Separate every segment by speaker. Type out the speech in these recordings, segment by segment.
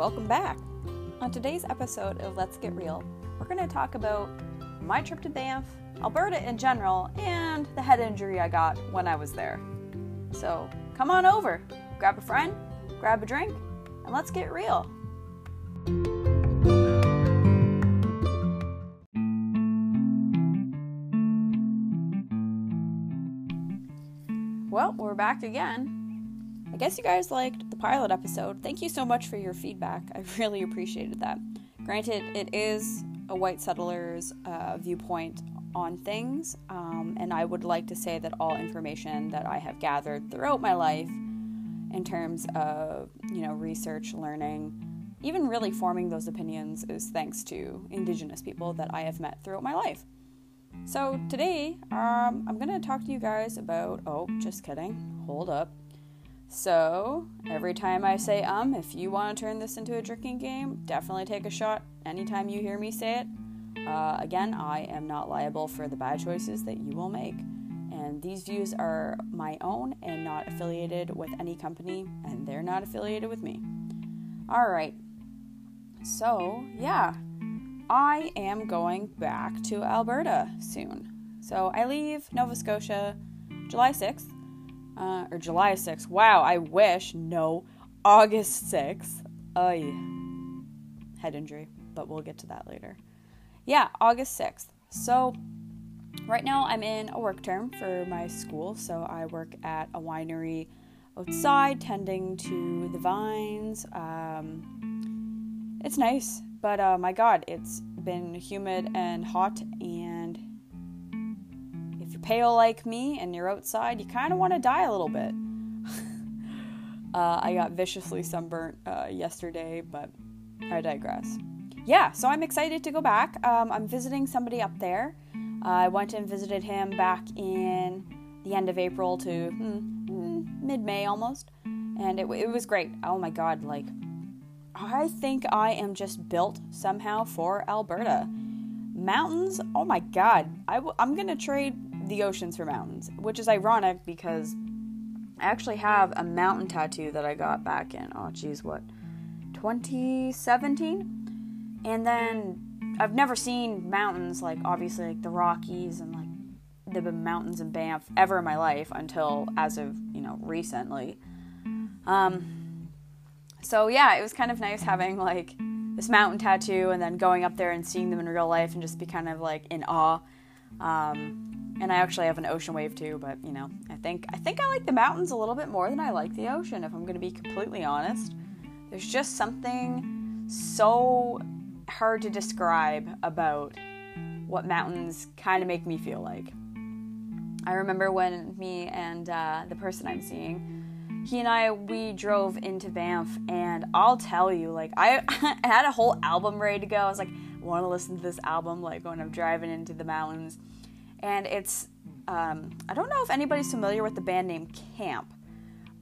Speaker 1: welcome back. On today's episode of Let's Get Real, we're going to talk about my trip to Banff, Alberta in general, and the head injury I got when I was there. So come on over, grab a friend, grab a drink, and let's get real. Well, we're back again I guess you guys liked pilot episode. Thank you so much for your feedback. I really appreciated that. Granted, it is a white settler's uh, viewpoint on things, um, and I would like to say that all information that I have gathered throughout my life, in terms of you know research, learning, even really forming those opinions, is thanks to Indigenous people that I have met throughout my life. So today, um, I'm to talk to you guys about. Oh, just kidding. Hold up. So, every time I say um, if you want to turn this into a drinking game, definitely take a shot anytime you hear me say it. Uh, again, I am not liable for the bad choices that you will make. And these views are my own and not affiliated with any company, and they're not affiliated with me. Alright, so yeah, I am going back to Alberta soon. So I leave Nova Scotia July 6th uh, or July 6th. Wow, I wish. No, August 6th. Ay. Head injury, but we'll get to that later. Yeah, August 6th. So, right now I'm in a work term for my school. So, I work at a winery outside tending to the vines. Um, it's nice, but uh, my god, it's been humid and hot and pale like me and you're outside, you kind of want to die a little bit. uh, I got viciously sunburnt uh, yesterday, but I digress. Yeah, so I'm excited to go back. Um, I'm visiting somebody up there. Uh, I went and visited him back in the end of April to mm, mm, mid May almost, and it, it was great. Oh my god, like, I think I am just built somehow for Alberta. Mountains, oh my god, i w- I'm gonna trade the oceans for mountains, which is ironic because I actually have a mountain tattoo that I got back in, oh geez, what, 2017? And then I've never seen mountains like obviously like the Rockies and like the mountains in Banff ever in my life until as of, you know, recently. Um, so yeah, it was kind of nice having like this mountain tattoo and then going up there and seeing them in real life and just be kind of like in awe. Um, and I actually have an ocean wave too, but you know, I think I think I like the mountains a little bit more than I like the ocean if I'm going to be completely honest. There's just something so hard to describe about what mountains kind of make me feel like. I remember when me and uh, the person I'm seeing, he and I, we drove into Banff, and I'll tell you, like, I, I had a whole album ready to go. I was like, want to listen to this album, like, when I'm driving into the mountains and it's um, I don't know if anybody's familiar with the band name Caamp,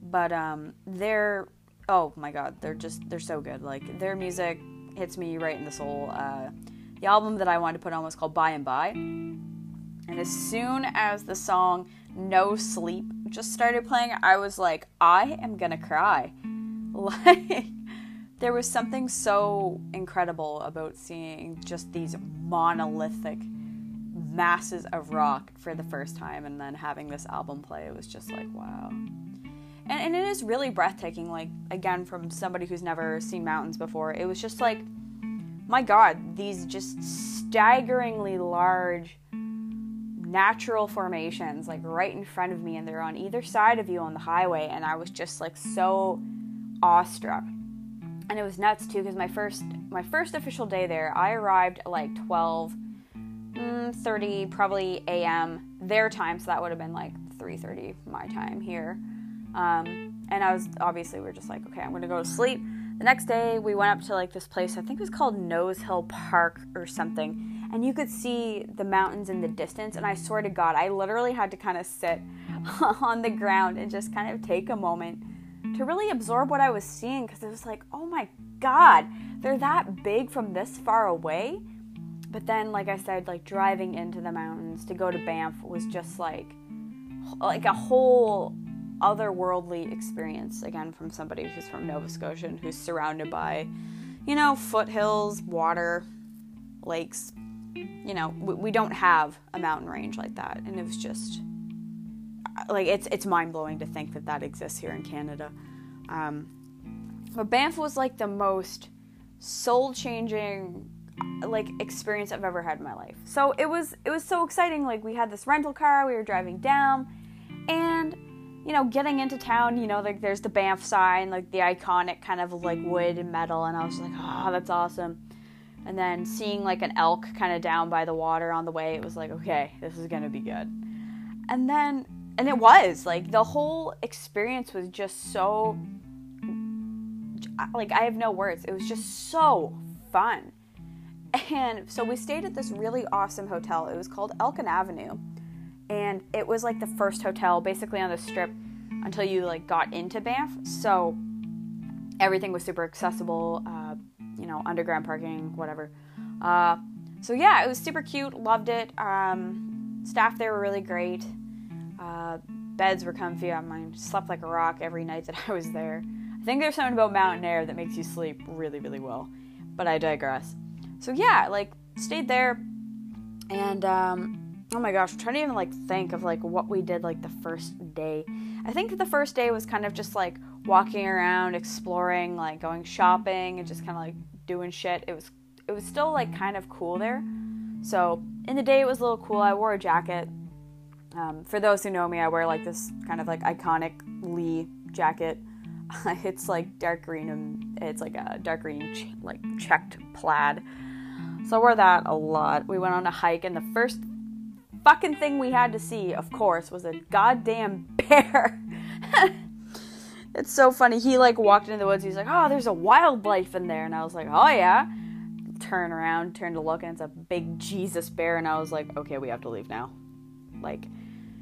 Speaker 1: but um, they're oh my god, they're just they're so good. Like their music hits me right in the soul. Uh, the album that I wanted to put on was called By and By, and as soon as the song No Sleep just started playing, I was like, I am gonna cry. Like there was something so incredible about seeing just these monolithic masses of rock for the first time and then having this album play it was just like wow. And, and it is really breathtaking like again from somebody who's never seen mountains before. It was just like my god these just staggeringly large natural formations like right in front of me and they're on either side of you on the highway and i was just like so awestruck. And it was nuts too because my first my first official day there i arrived at like 12 mm, 30 probably a.m. their time, so that would have been like 3:30 my time here. Um, and I was obviously we are just like, okay, I'm gonna go to sleep. The next day we went up to like this place, I think it was called Nose Hill Park or something, and you could see the mountains in the distance. And I swear to God, I literally had to kind of sit on the ground and just kind of take a moment to really absorb what I was seeing because it was like, oh my God, they're that big from this far away. But then, like I said, like driving into the mountains to go to Banff was just like like a whole otherworldly experience again from somebody who's from Nova Scotia and who's surrounded by, you know, foothills, water, lakes. You know, we, we don't have a mountain range like that, and it was just like it's it's mind blowing to think that that exists here in Canada. Um, but Banff was like the most soul changing like experience I've ever had in my life. So it was it was so exciting. Like we had this rental car, we were driving down, and you know, getting into town, you know, like there's the Banff sign, like the iconic kind of like wood and metal, and I was like, oh, that's awesome. And then seeing like an elk kind of down by the water on the way, it was like, okay, this is gonna be good. And then, and it was like the whole experience was just so, like, I have no words. It was just so fun. And so we stayed at this really awesome hotel. It was called Elk + Avenue and it was like the first hotel basically on the strip until you like got into Banff. So everything was super accessible, uh, you know, underground parking, whatever. Uh, so yeah, it was super cute. Loved it. Um, staff there were really great. Uh, beds were comfy. I mean, slept like a rock every night that I was there. I think there's something about mountain air that makes you sleep really, really well. But I digress. So yeah, like stayed there, and um, oh my gosh, I'm trying to even like think of like what we did like the first day. I think the first day was kind of just like walking around, exploring, like going shopping and just kind of like doing shit. It was it was still like kind of cool there. So in the day it was a little cool. I wore a jacket. Um, for those who know me, I wear like this kind of like iconic Lee jacket. it's like dark green and it's like a dark green ch- like checked plaid. So we're that a lot. We went on a hike and the first fucking thing we had to see, of course, was a goddamn bear. it's so funny. He like walked into the woods. He's like, "Oh, there's a wildlife in there," and I was like, "Oh yeah." Turn around, turn to look, and it's a big Jesus bear. And I was like, "Okay, we have to leave now." Like,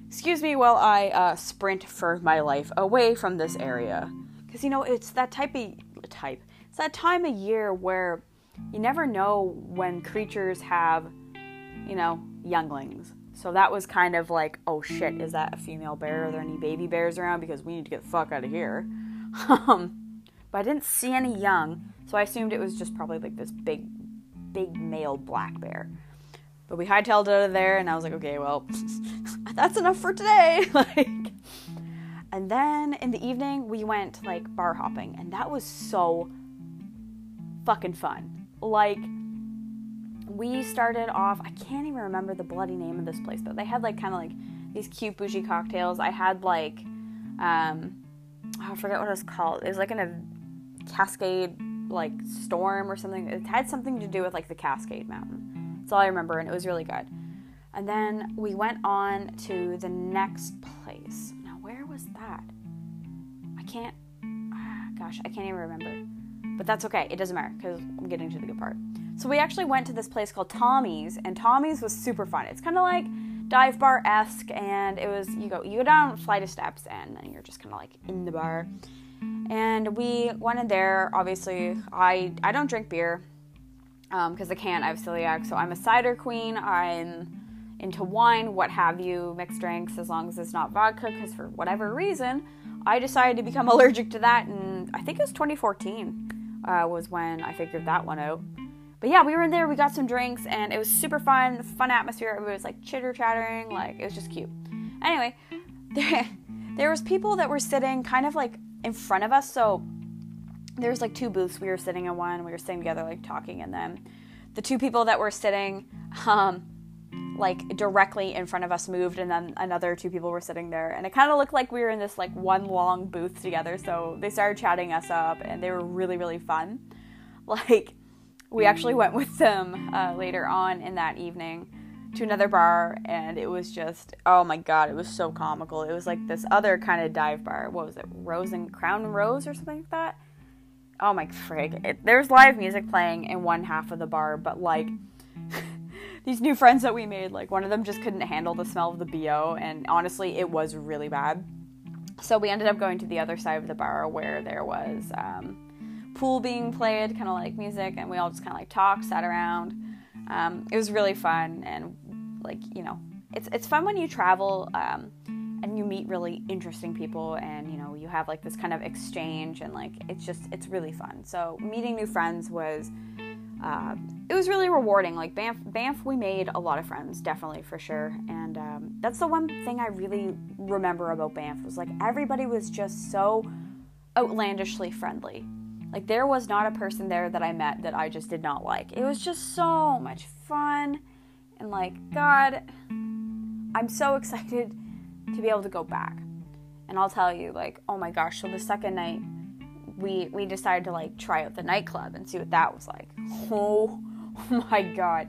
Speaker 1: excuse me while I uh, sprint for my life away from this area, because you know it's that type of type. It's that time of year where you never know when creatures have, you know, younglings. So that was kind of like, oh shit, is that a female bear? Are there any baby bears around? Because we need to get the fuck out of here. Um, but I didn't see any young, so I assumed it was just probably like this big, big male black bear. But we hightailed out of there, and I was like, okay, well, that's enough for today. like, and then in the evening we went like bar hopping, and that was so fucking fun. Like we started off, I can't even remember the bloody name of this place, but they had like kind of like these cute bougie cocktails. I had like, um, oh, I forget what it was called. It was like in a Cascade like storm or something. It had something to do with like the Cascade Mountain. That's all I remember, and it was really good. And then we went on to the next place. Now, where was that? I can't, ah, gosh, I can't even remember. But that's okay. It doesn't matter because I'm getting to the good part. So we actually went to this place called Tommy's, and Tommy's was super fun. It's kind of like dive bar esque, and it was you go you go down a flight of steps, and then you're just kind of like in the bar. And we went in there. Obviously, I I don't drink beer because um, I can't. I have celiac, so I'm a cider queen. I'm into wine, what have you, mixed drinks, as long as it's not vodka. Because for whatever reason, I decided to become allergic to that, and I think it was 2014 uh, was when I figured that one out. But yeah, we were in there, we got some drinks, and it was super fun, fun atmosphere. Everybody was like chitter chattering, like it was just cute. Anyway, there, there was people that were sitting kind of like in front of us. So there was like two booths. We were sitting in one, we were sitting together, like talking, and then the two people that were sitting, um, like directly in front of us moved and then another two people were sitting there. And it kind of looked like we were in this like one long booth together. So they started chatting us up and they were really really fun. Like we actually went with them uh, later on in that evening to another bar and it was just oh my god it was so comical. It was like this other kind of dive bar. What was it? Rose and crown rose or something like that? Oh my frig it, there's live music playing in one half of the bar but like these new friends that we made like one of them just couldn't handle the smell of the bo and honestly it was really bad so we ended up going to the other side of the bar where there was um, pool being played, kind of like music, and we all just kind of like talked, sat around. Um, it was really fun, and like you know, it's it's fun when you travel um, and you meet really interesting people and you know you have like this kind of exchange and like it's just it's really fun so meeting new friends was uh, it was really rewarding. Like banff banff we made a lot of friends definitely for sure. And um, that's the one thing i really remember about banff was like everybody was just so outlandishly friendly. Like there was not a person there that i met that i just did not like. It was just so much fun. And like god i'm so excited to be able to go back. And I'll tell you, like, oh my gosh, so the second night we we decided to like try out the nightclub and see what that was like. Oh, my god.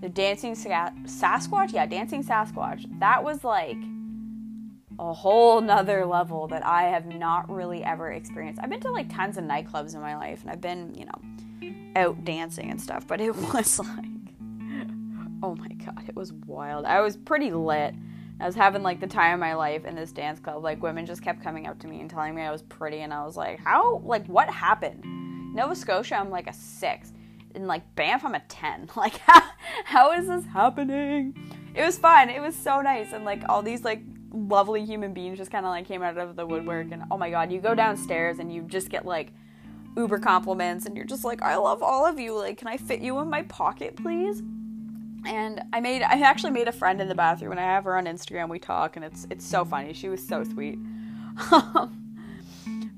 Speaker 1: The dancing Sa- Sasquatch, yeah, dancing Sasquatch. That was like a whole nother level that I have not really ever experienced. I've been to like tons of nightclubs in my life and I've been, you know, out dancing and stuff, but it was like oh my god, it was wild. I was pretty lit. I was having like the time of my life in this dance club. Like women just kept coming up to me and telling me I was pretty, and I was like, how? Like what happened? Nova Scotia, I'm like a six, and like Banff, I'm a ten. Like how, how is this happening? It was fun. It was so nice, and like all these like lovely human beings just kind of like came out of the woodwork, and oh my god, you go downstairs and you just get like uber compliments, and you're just like, I love all of you. Like, can I fit you in my pocket, please? And I made I actually made a friend in the bathroom. And I have her on Instagram we talk and it's it's so funny. She was so sweet.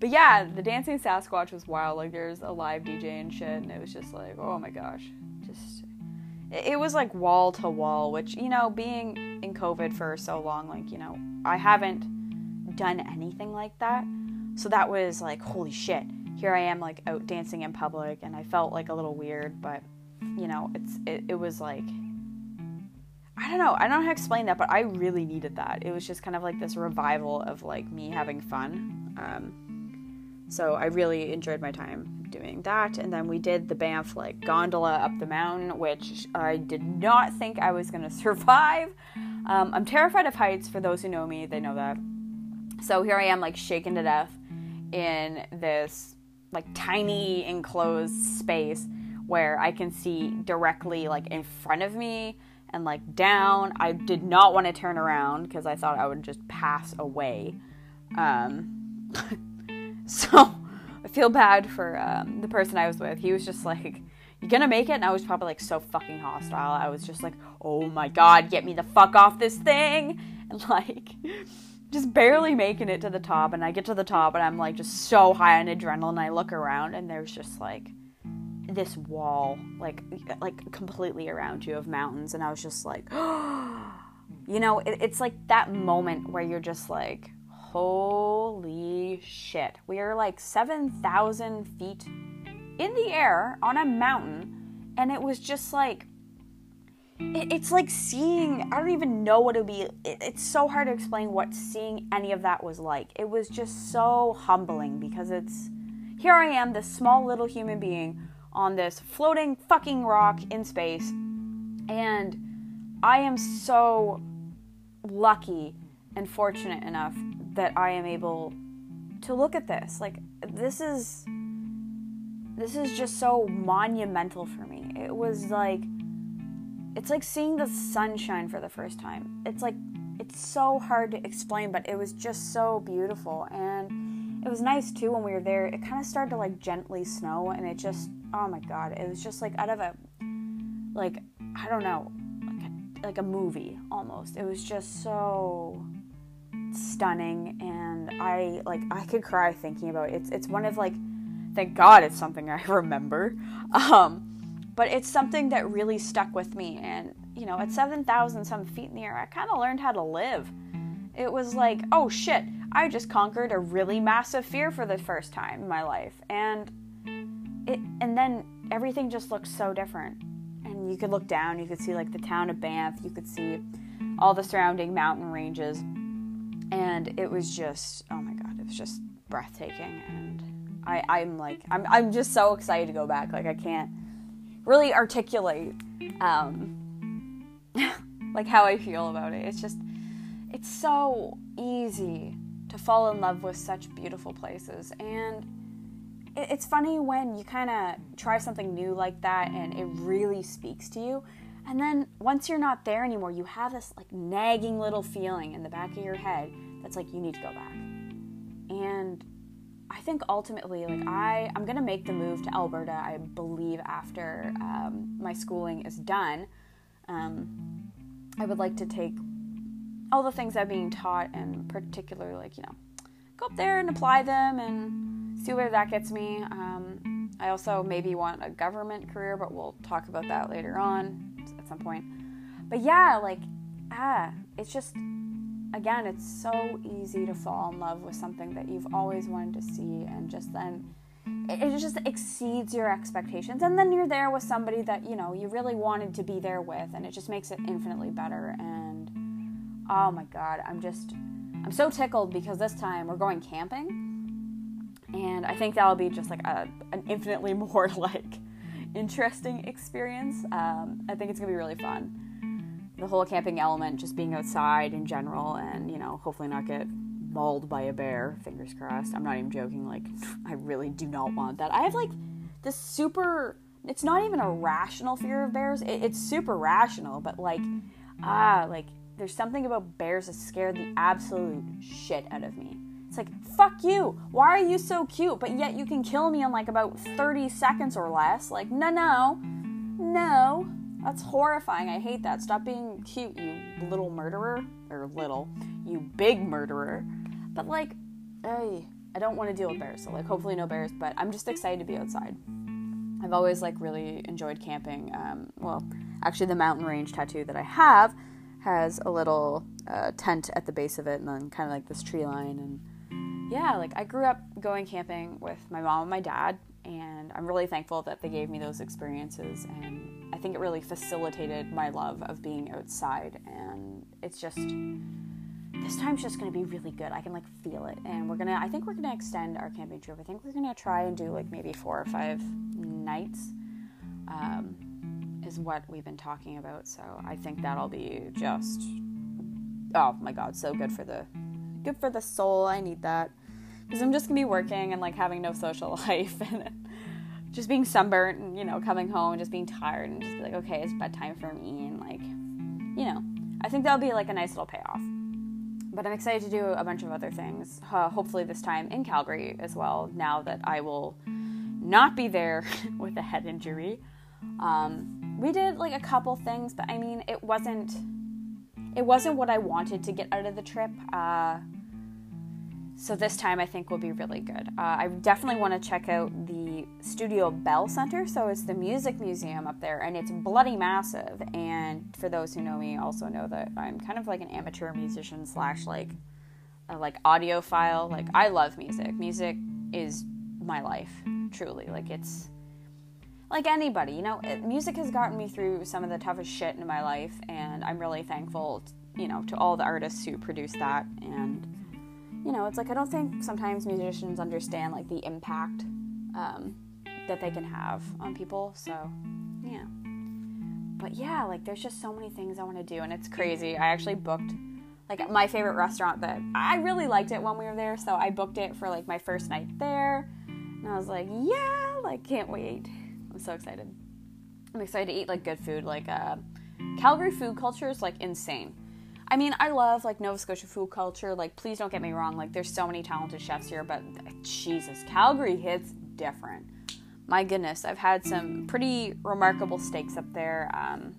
Speaker 1: But yeah the dancing Sasquatch was wild. Like there's a live DJ and shit and it was just like oh my gosh. Just it, it was like wall to wall which you know being in COVID for so long like you know I haven't done anything like that. So that was like holy shit. Here I am like out dancing in public and I felt like a little weird but you know it's it, it was like I don't know. I don't know how to explain that, but I really needed that. It was just kind of like this revival of like me having fun. Um, so I really enjoyed my time doing that. And then we did the Banff like gondola up the mountain, which I did not think I was going to survive. Um, I'm terrified of heights. For those who know me, they know that. So here I am, like shaken to death in this like tiny enclosed space where I can see directly like in front of me and like down. I did not want to turn around because I thought I would just pass away. Um, so I feel bad for um, the person I was with. He was just like, "You're gonna make it?" And I was probably like so fucking hostile. I was just like, "Oh my god, get me the fuck off this thing!" And like, just barely making it to the top. And I get to the top, and I'm like just so high on adrenaline. I look around, and there's just like this wall like like completely around you of mountains and i was just like you know it, it's like that moment where you're just like holy shit. We are like 7000 feet in the air on a mountain and it was just like it, it's like seeing i don't even know what it would be. It, it's so hard to explain what seeing any of that was like. It was just so humbling because it's here i am this small little human being on this floating fucking rock in space. And I am so lucky and fortunate enough that I am able to look at this. Like this is this is just so monumental for me. It was like it's like seeing the sunshine for the first time. It's like it's so hard to explain, but it was just so beautiful and it was nice too when we were there. It kind of started to like gently snow and it just oh my god, it was just like out of a like I don't know, like a, like a movie almost. It was just so stunning and I like I could cry thinking about it. It's it's one of like thank God it's something I remember. Um but it's something that really stuck with me and you know, at 7,000 some feet in the air, I kind of learned how to live. It was like, oh shit, I just conquered a really massive fear for the first time in my life. And it, and then everything just looked so different. And you could look down, you could see like the town of Banff, you could see all the surrounding mountain ranges. And it was just, oh my God, it was just breathtaking. And I, I'm like, I'm, I'm just so excited to go back. Like, I can't really articulate, um, like how I feel about it. It's just, it's so easy to fall in love with such beautiful places. And it's funny when you kind of try something new like that and it really speaks to you. And then once you're not there anymore, you have this like nagging little feeling in the back of your head that's like you need to go back. And I think ultimately, like I, I'm gonna make the move to Alberta. I believe after um, my schooling is done, um, I would like to take all the things I'm being taught, and particularly like you know, go up there and apply them and see where that gets me. Um, I also maybe want a government career, but we'll talk about that later on at some point. But yeah, like ah, it's just again, it's so easy to fall in love with something that you've always wanted to see, and just then it, just exceeds your expectations. And then you're there with somebody that you know you really wanted to be there with, and it just makes it infinitely better. And oh my god, I'm just I'm so tickled because this time we're going camping. And I think that'll be just like a, an infinitely more like interesting experience. Um, I think it's gonna be really fun the whole camping element, just being outside in general, and you know, hopefully not get mauled by a bear. Fingers crossed. I'm not even joking. Like, I really do not want that. I have like this super. It's not even a rational fear of bears. It, it's super rational, but like, ah, like there's something about bears that scare the absolute shit out of me. It's like, fuck you. Why are you so cute? But yet you can kill me in like about 30 seconds or less. Like, no, no, no. That's horrifying. I hate that. Stop being cute, you little murderer. Or little. You big murderer. But, like, ay, I don't want to deal with bears. So, like, hopefully, no bears. But I'm just excited to be outside. I've always, like, really enjoyed camping. Um, well, actually, the mountain range tattoo that I have has a little uh, tent at the base of it and then kind of like this tree line. And yeah, like, I grew up going camping with my mom and my dad. And I'm really thankful that they gave me those experiences. And I think it really facilitated my love of being outside. And it's just, this time's just to be really good. I can like feel it. And we're to, I think we're to extend our camping trip. I think we're to try and do like maybe four or five nights, um, is what we've been talking about. So I think that'll be just, oh my God, so good for the, good for the soul. I need that. Because I'm just going to be working and like having no social life. and just being sunburnt and you know coming home and just being tired and just be like okay it's bedtime for me and like you know i think that'll be like a nice little payoff but i'm excited to do a bunch of other things uh, hopefully this time in calgary as well now that i will not be there with a head injury um, we did like a couple things but i mean it wasn't it wasn't what i wanted to get out of the trip uh, so this time I think will be really good. Uh, I definitely want to check out the Studio Bell Center. So it's the music museum up there, and it's bloody massive. And for those who know me, also know that I'm kind of like an amateur musician slash like a, like audiophile. Like I love music. Music is my life, truly. Like it's like anybody, you know. It, music has gotten me through some of the toughest shit in my life, and I'm really thankful, you know, to all the artists who produced that and you know, it's like I don't think sometimes musicians understand like the impact um, that they can have on people. So, yeah. But yeah, like there's just so many things I want to do, and it's crazy. I actually booked like my favorite restaurant that I really liked it when we were there, so I booked it for like my first night there, and I was like, yeah, like can't wait. I'm so excited. I'm excited to eat like good food. Like uh, Calgary food culture is like insane. I mean, I love like Nova Scotia food culture. Like, please don't get me wrong. Like, there's so many talented chefs here, but Jesus, Calgary hits different. My goodness, I've had some pretty remarkable steaks up there. Um,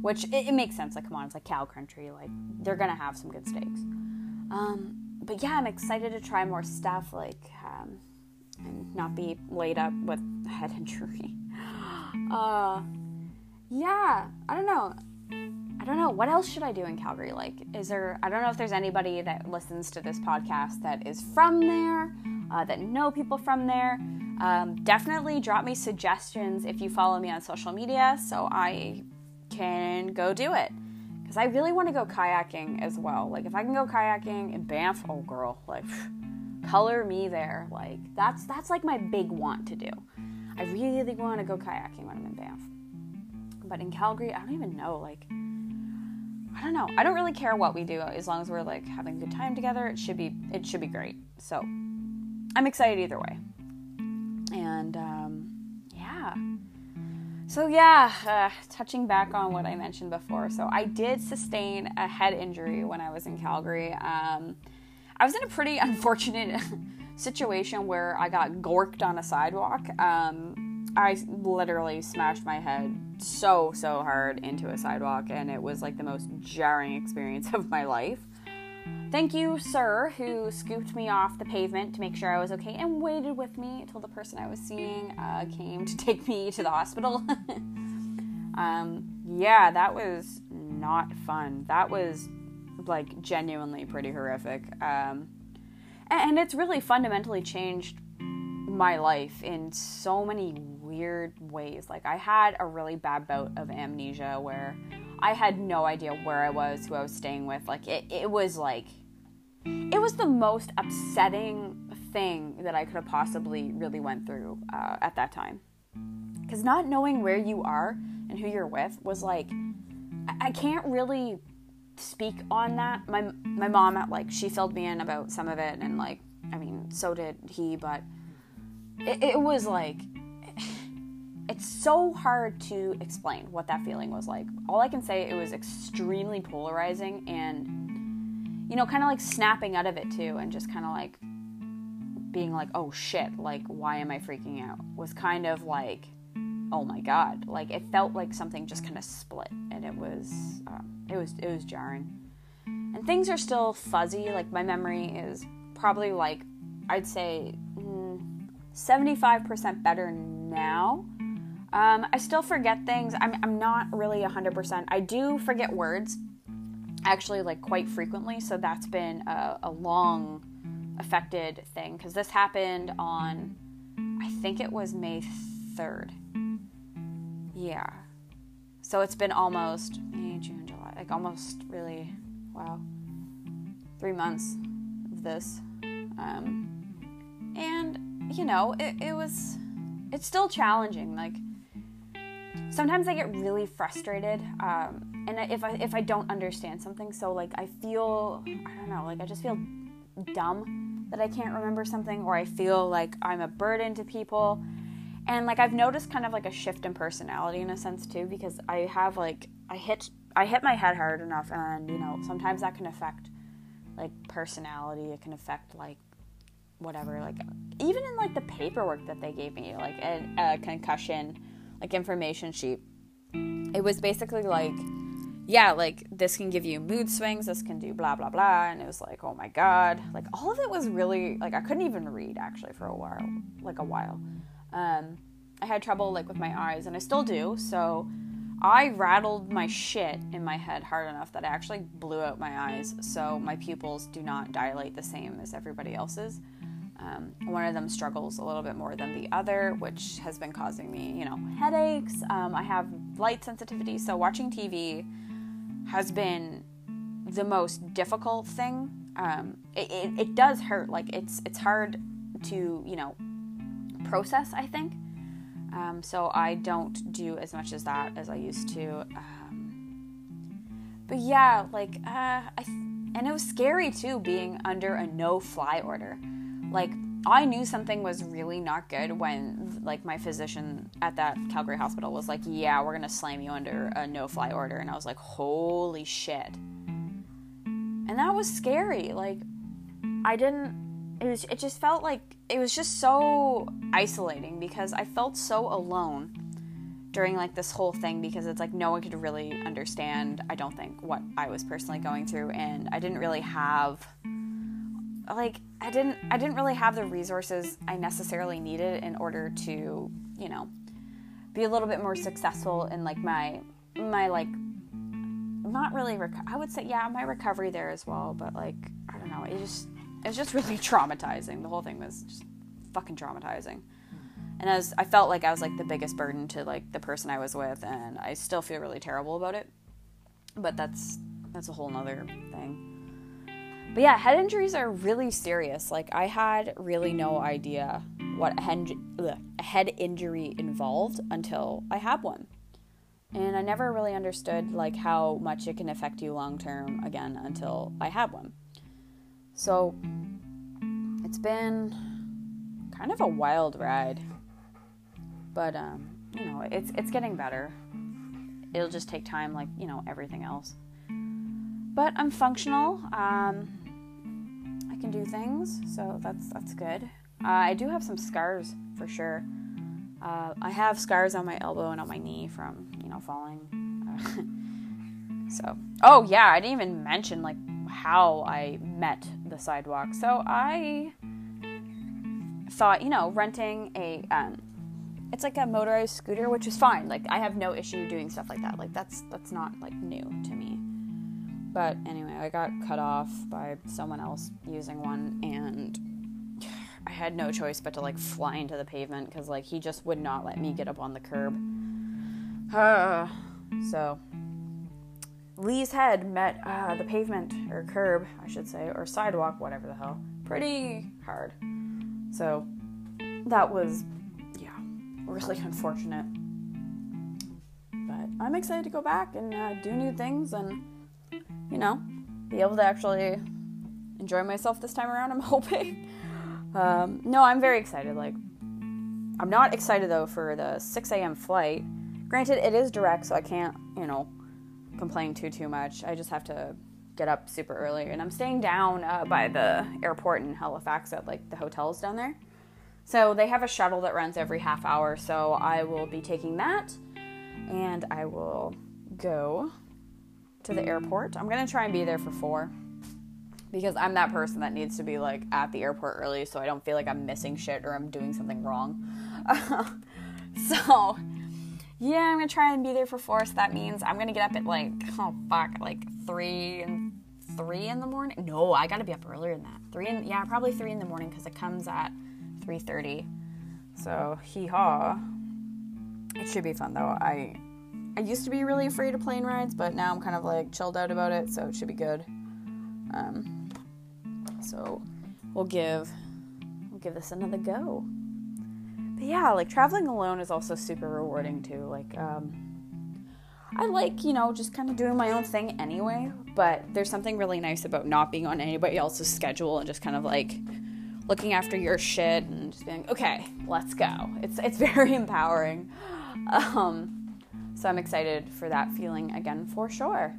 Speaker 1: which it, it, makes sense. Like, come on, it's like cow country. Like, they're gonna have some good steaks. Um, but yeah, I'm excited to try more stuff. Like, um, and not be laid up with head injury. Uh, yeah, I don't know. I don't know what else should I do in Calgary. Like, is there? I don't know if there's anybody that listens to this podcast that is from there, uh, that know people from there. Um, definitely drop me suggestions if you follow me on social media, so I can go do it. Because I really want to go kayaking as well. Like, if I can go kayaking in Banff, oh girl, like, color me there. Like, that's that's like my big want to do. I really want to go kayaking when I'm in Banff. But in Calgary, I don't even know. Like, I don't know. I don't really care what we do as long as we're like having a good time together. It should be it should be great. So I'm excited either way. And um, yeah. So, yeah, uh, touching back on what I mentioned before. So, I did sustain a head injury when I was in Calgary. Um, I was in a pretty unfortunate situation where I got gorked on a sidewalk. Um, I literally smashed my head so, so hard into a sidewalk, and it was like the most jarring experience of my life. Thank you, sir, who scooped me off the pavement to make sure I was okay and waited with me until the person I was seeing uh, came to take me to the hospital. um, yeah, that was not fun. That was like genuinely pretty horrific. Um, and it's really fundamentally changed my life in so many weird ways. Like, I had a really bad bout of amnesia where I had no idea where I was, who I was staying with. Like, it, it was like, it was the most upsetting thing that I could have possibly really went through uh, at that time. Because not knowing where you are and who you're with was like, I, I can't really speak on that. My my mom like she filled me in about some of it, and like I mean, so did he, but it, it was like it's so hard to explain what that feeling was like. All I can say it was extremely polarizing and you know, kind of like snapping out of it too and just kind of like being like, "Oh shit, like why am I freaking out?" was kind of like oh my god like it felt like something just kind of split and it was um, it was it was jarring and things are still fuzzy like my memory is probably like i'd say mm, 75% better now um, i still forget things I'm, I'm not really 100% i do forget words actually like quite frequently so that's been a, a long affected thing because this happened on i think it was may 3rd yeah. So it's been almost May, June, July, like almost really, wow, three months of this. Um, and, you know, it, it was, it's still challenging. Like, sometimes I get really frustrated. Um, and if I, if I don't understand something, so like I feel, I don't know, like I just feel dumb that I can't remember something, or I feel like I'm a burden to people and like I've noticed kind of like a shift in personality in a sense too because I have like I hit I hit my head hard enough and you know sometimes that can affect like personality it can affect like whatever like even in like the paperwork that they gave me like a, a concussion like information sheet it was basically like yeah, like this can give you mood swings, this can do blah blah blah, and it was like, oh my god, like all of it was really like I couldn't even read actually for a while, like a while. Um, I had trouble like with my eyes, and I still do. So I rattled my shit in my head hard enough that I actually blew out my eyes. So my pupils do not dilate the same as everybody else's. Um, one of them struggles a little bit more than the other, which has been causing me, you know, headaches. Um, I have light sensitivity, so watching TV has been the most difficult thing. Um, it, it, it does hurt. Like it's it's hard to you know process, I think. Um, so I don't do as much as that as I used to. Um, but yeah, like, uh, I th- and it was scary too being under a no fly order. Like, I knew something was really not good when, like, my physician at that Calgary hospital was like, "Yeah, we're gonna slam you under a no-fly order," and I was like, "Holy shit!" And that was scary. Like, I didn't it was it just felt like it was just so isolating because I felt so alone during like this whole thing because it's like no one could really understand I don't think what I was personally going through and I didn't really have like I didn't I didn't really have the resources I necessarily needed in order to, you know, be a little bit more successful in like my my like not really rec- I would say yeah, my recovery there as well, but like I don't know, it just it was just really traumatizing. The whole thing was just fucking traumatizing. And as I felt like I was like the biggest burden to like the person I was with, and I still feel really terrible about it. But that's that's a whole nother thing. But yeah, head injuries are really serious. Like I had really no idea what a head, ugh, a head injury involved until I had one. And I never really understood like how much it can affect you long term again until I had one. So it's been kind of a wild ride. But um, you know, it's it's getting better. It'll just take time, like you know everything else. But I'm functional. Um, can do things, so that's that's good. Uh, I do have some scars for sure. Uh, I have scars on my elbow and on my knee from you know falling. So, oh yeah, I didn't even mention like how I met the sidewalk. So I thought, you know, renting a um, it's like a motorized scooter, which is fine. Like I have no issue doing stuff like that. Like that's that's not like new to me. But anyway, I got cut off by someone else using one and I had no choice but to like fly into the pavement because like he just would not let me get up on the curb. So Lee's head met uh, the pavement or curb, I should say, or sidewalk, whatever the hell, pretty hard. So that was, yeah, really unfortunate. But I'm excited to go back and uh, do new things and, you know, be able to actually enjoy myself this time around. I'm hoping. Um, no, I'm very excited. Like, I'm not excited though for the 6 a.m. flight. Granted, it is direct, so I can't, you know, complain too too much. I just have to get up super early, and I'm staying down uh, by the airport in Halifax at like the hotels down there. So they have a shuttle that runs every half hour. So I will be taking that, and I will go to the airport. I'm gonna try and be there for four because I'm that person that needs to be like at the airport early so I don't feel like I'm missing shit or I'm doing something wrong. so yeah, I'm gonna try and be there for four. So that means I'm gonna get up at like oh fuck, like three and three in the morning. No, I gotta be up earlier than that. Three in yeah, probably three in the morning because it comes at three thirty. So hee haw. It should be fun though. I I used to be really afraid of plane rides, but now I'm kind of like chilled out about it, so it should be good. Um, so we'll give we'll give this another go but yeah, like traveling alone is also super rewarding too. Like, um, I like, you know, just kind of doing my own thing anyway, but there's something really nice about not being on anybody else's schedule and just kind of like looking after your shit and just being, okay, let's go. It's, it's very empowering. Um, so I'm excited for that feeling again for sure.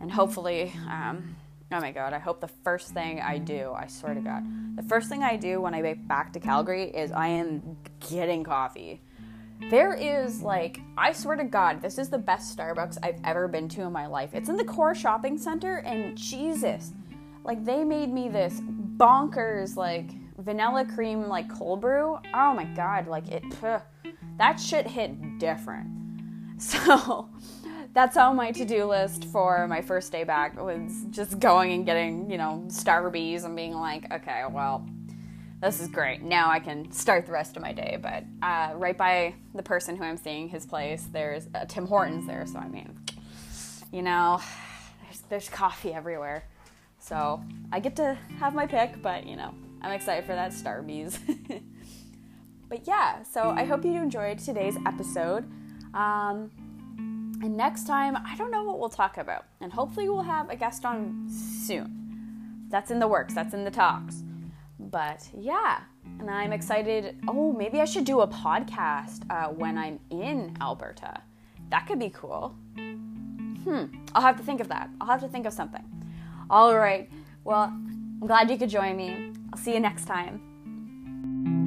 Speaker 1: And hopefully, um, Oh my god, I hope the first thing I do, I swear to god, the first thing I do when I get back to Calgary is I am getting coffee. There is like, I swear to god, this is the best Starbucks I've ever been to in my life. It's in the core shopping center, and Jesus, like they made me this bonkers, like vanilla cream, like cold brew. Oh my god, like it, that shit hit different. So, that's on my to-do list for my first day back was just going and getting, you know, Starbucks and being like, okay, well, this is great. Now I can start the rest of my day. But uh, right by the person who I'm seeing his place, there's uh, Tim Hortons there. So I mean, you know, there's there's coffee everywhere. So I get to have my pick, but you know, I'm excited for that Starbucks. but yeah, so I hope you enjoyed today's episode. Um, and next time, I don't know what we'll talk about. And hopefully, we'll have a guest on soon. That's in the works, that's in the talks. But yeah, and I'm excited. Oh, maybe I should do a podcast uh, when I'm in Alberta. That could be cool. Hmm, I'll have to think of that. I'll have to think of something. All right, well, I'm glad you could join me. I'll see you next time.